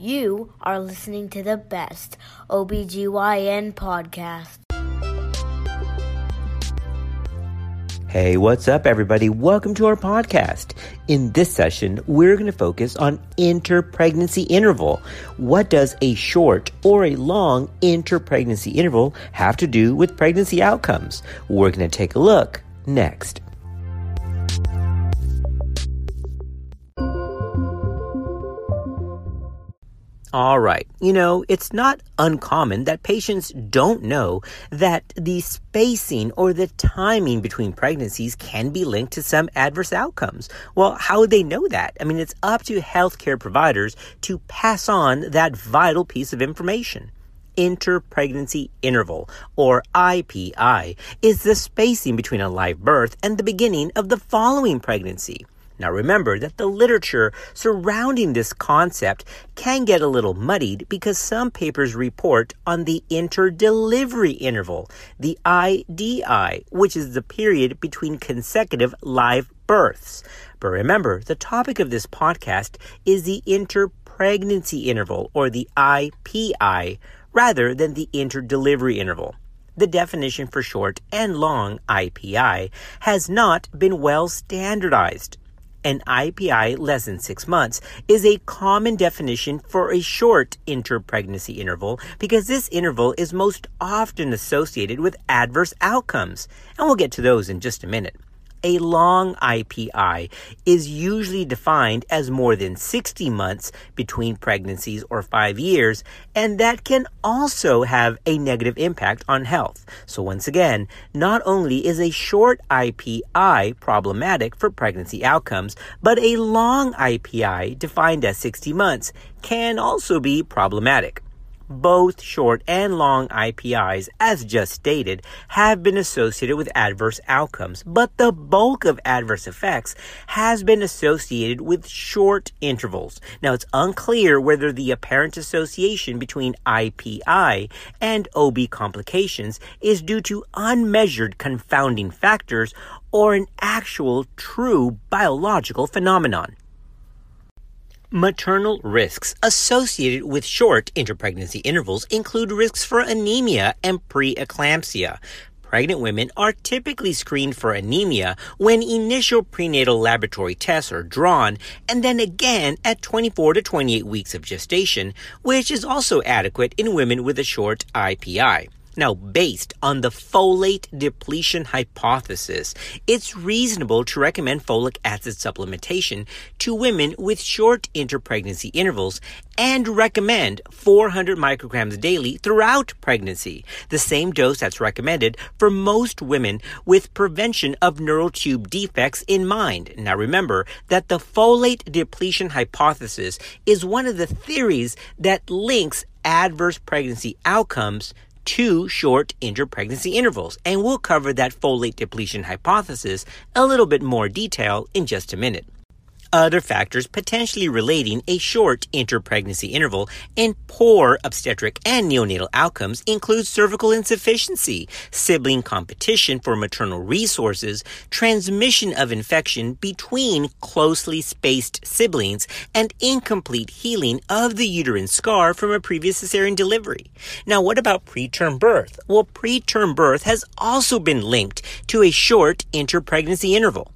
You are listening to the best OBGYN podcast. Hey, what's up, everybody? Welcome to our podcast. In this session, we're going to focus on interpregnancy interval. What does a short or a long interpregnancy interval have to do with pregnancy outcomes? We're going to take a look next. All right. You know, it's not uncommon that patients don't know that the spacing or the timing between pregnancies can be linked to some adverse outcomes. Well, how would they know that? I mean, it's up to healthcare providers to pass on that vital piece of information interpregnancy interval, or IPI, is the spacing between a live birth and the beginning of the following pregnancy. Now remember that the literature surrounding this concept can get a little muddied because some papers report on the interdelivery interval, the IDI, which is the period between consecutive live births. But remember, the topic of this podcast is the interpregnancy interval, or the IPI, rather than the interdelivery interval. The definition for short and long IPI has not been well standardized. An IPI less than six months is a common definition for a short interpregnancy interval because this interval is most often associated with adverse outcomes. And we'll get to those in just a minute. A long IPI is usually defined as more than 60 months between pregnancies or five years, and that can also have a negative impact on health. So, once again, not only is a short IPI problematic for pregnancy outcomes, but a long IPI defined as 60 months can also be problematic. Both short and long IPIs, as just stated, have been associated with adverse outcomes, but the bulk of adverse effects has been associated with short intervals. Now, it's unclear whether the apparent association between IPI and OB complications is due to unmeasured confounding factors or an actual true biological phenomenon. Maternal risks associated with short interpregnancy intervals include risks for anemia and preeclampsia. Pregnant women are typically screened for anemia when initial prenatal laboratory tests are drawn and then again at 24 to 28 weeks of gestation, which is also adequate in women with a short IPI. Now, based on the folate depletion hypothesis, it's reasonable to recommend folic acid supplementation to women with short interpregnancy intervals and recommend 400 micrograms daily throughout pregnancy, the same dose that's recommended for most women with prevention of neural tube defects in mind. Now remember that the folate depletion hypothesis is one of the theories that links adverse pregnancy outcomes to short interpregnancy intervals, and we'll cover that folate depletion hypothesis a little bit more detail in just a minute. Other factors potentially relating a short interpregnancy interval and poor obstetric and neonatal outcomes include cervical insufficiency, sibling competition for maternal resources, transmission of infection between closely spaced siblings, and incomplete healing of the uterine scar from a previous cesarean delivery. Now, what about preterm birth? Well, preterm birth has also been linked to a short interpregnancy interval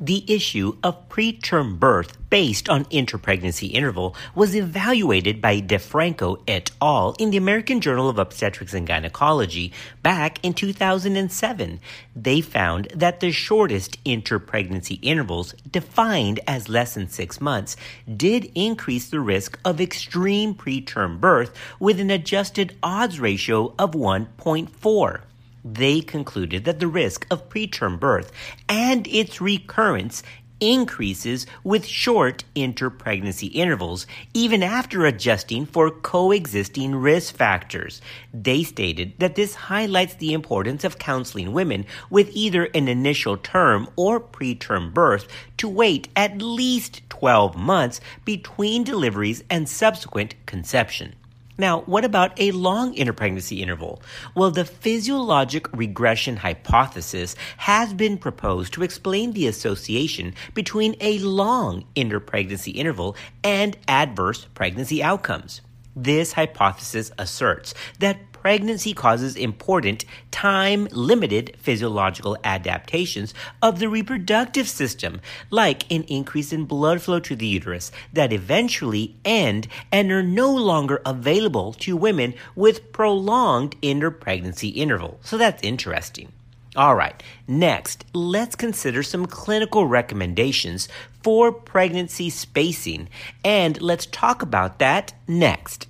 the issue of preterm birth based on interpregnancy interval was evaluated by DeFranco et al. in the American Journal of Obstetrics and Gynecology back in 2007. They found that the shortest interpregnancy intervals, defined as less than six months, did increase the risk of extreme preterm birth with an adjusted odds ratio of 1.4 they concluded that the risk of preterm birth and its recurrence increases with short interpregnancy intervals, even after adjusting for coexisting risk factors. They stated that this highlights the importance of counseling women with either an initial term or preterm birth to wait at least 12 months between deliveries and subsequent conception. Now, what about a long interpregnancy interval? Well, the physiologic regression hypothesis has been proposed to explain the association between a long interpregnancy interval and adverse pregnancy outcomes. This hypothesis asserts that pregnancy causes important time limited physiological adaptations of the reproductive system, like an increase in blood flow to the uterus, that eventually end and are no longer available to women with prolonged interpregnancy interval. So that's interesting. All right, next, let's consider some clinical recommendations for pregnancy spacing, and let's talk about that next.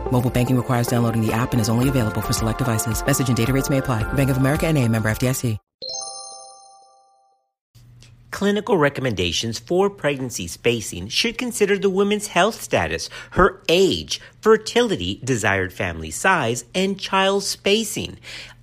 Mobile banking requires downloading the app and is only available for select devices. Message and data rates may apply. Bank of America and a member FDIC. Clinical recommendations for pregnancy spacing should consider the woman's health status, her age, fertility, desired family size, and child spacing.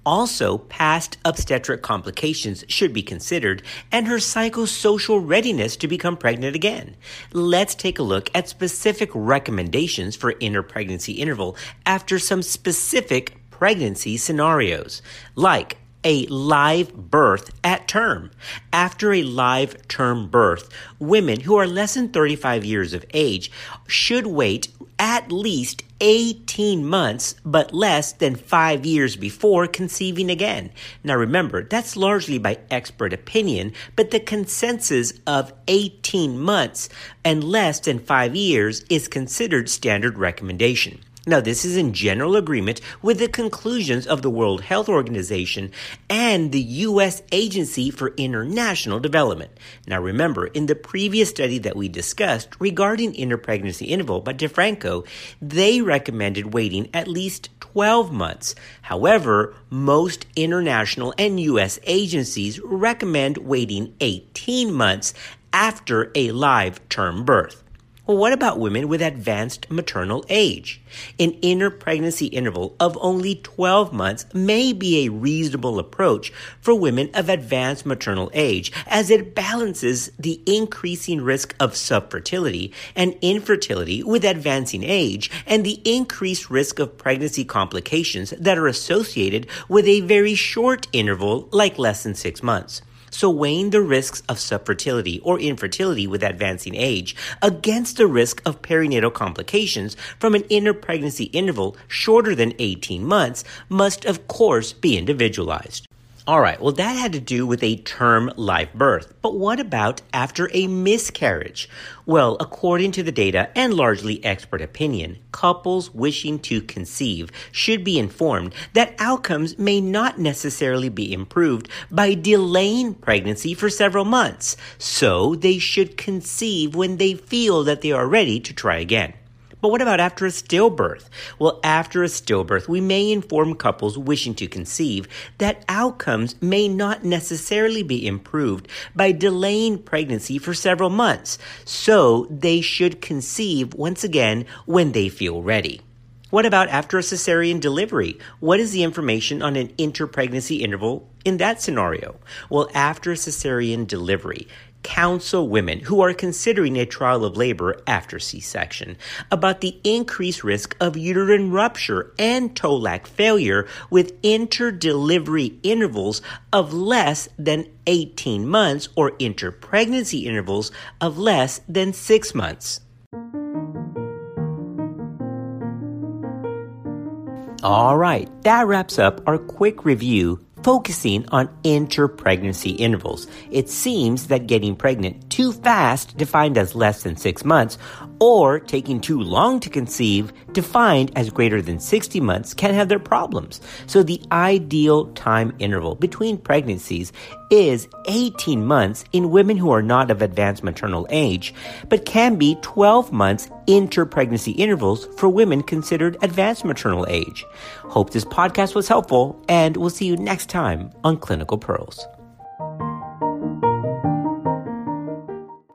Also, past obstetric complications should be considered and her psychosocial readiness to become pregnant again. Let's take a look at specific recommendations for interpregnancy interval after some specific pregnancy scenarios, like a live birth at term. After a live term birth, women who are less than 35 years of age should wait at least 18 months, but less than five years before conceiving again. Now remember, that's largely by expert opinion, but the consensus of 18 months and less than five years is considered standard recommendation. Now, this is in general agreement with the conclusions of the World Health Organization and the U.S. Agency for International Development. Now, remember, in the previous study that we discussed regarding interpregnancy interval by DeFranco, they recommended waiting at least 12 months. However, most international and U.S. agencies recommend waiting 18 months after a live term birth. Well, what about women with advanced maternal age? An interpregnancy interval of only 12 months may be a reasonable approach for women of advanced maternal age as it balances the increasing risk of subfertility and infertility with advancing age and the increased risk of pregnancy complications that are associated with a very short interval like less than six months. So weighing the risks of subfertility or infertility with advancing age against the risk of perinatal complications from an interpregnancy interval shorter than 18 months must of course be individualized. All right, well, that had to do with a term live birth. But what about after a miscarriage? Well, according to the data and largely expert opinion, couples wishing to conceive should be informed that outcomes may not necessarily be improved by delaying pregnancy for several months. So they should conceive when they feel that they are ready to try again. But what about after a stillbirth? Well, after a stillbirth, we may inform couples wishing to conceive that outcomes may not necessarily be improved by delaying pregnancy for several months, so they should conceive once again when they feel ready. What about after a cesarean delivery? What is the information on an interpregnancy interval in that scenario? Well, after a cesarean delivery, counsel women who are considering a trial of labor after C section about the increased risk of uterine rupture and TOLAC failure with interdelivery intervals of less than 18 months or interpregnancy intervals of less than 6 months. All right, that wraps up our quick review focusing on interpregnancy intervals. It seems that getting pregnant too fast, defined as less than six months, or taking too long to conceive, defined as greater than 60 months, can have their problems. So the ideal time interval between pregnancies is 18 months in women who are not of advanced maternal age, but can be 12 months inter-pregnancy intervals for women considered advanced maternal age. Hope this podcast was helpful, and we'll see you next time on Clinical Pearls.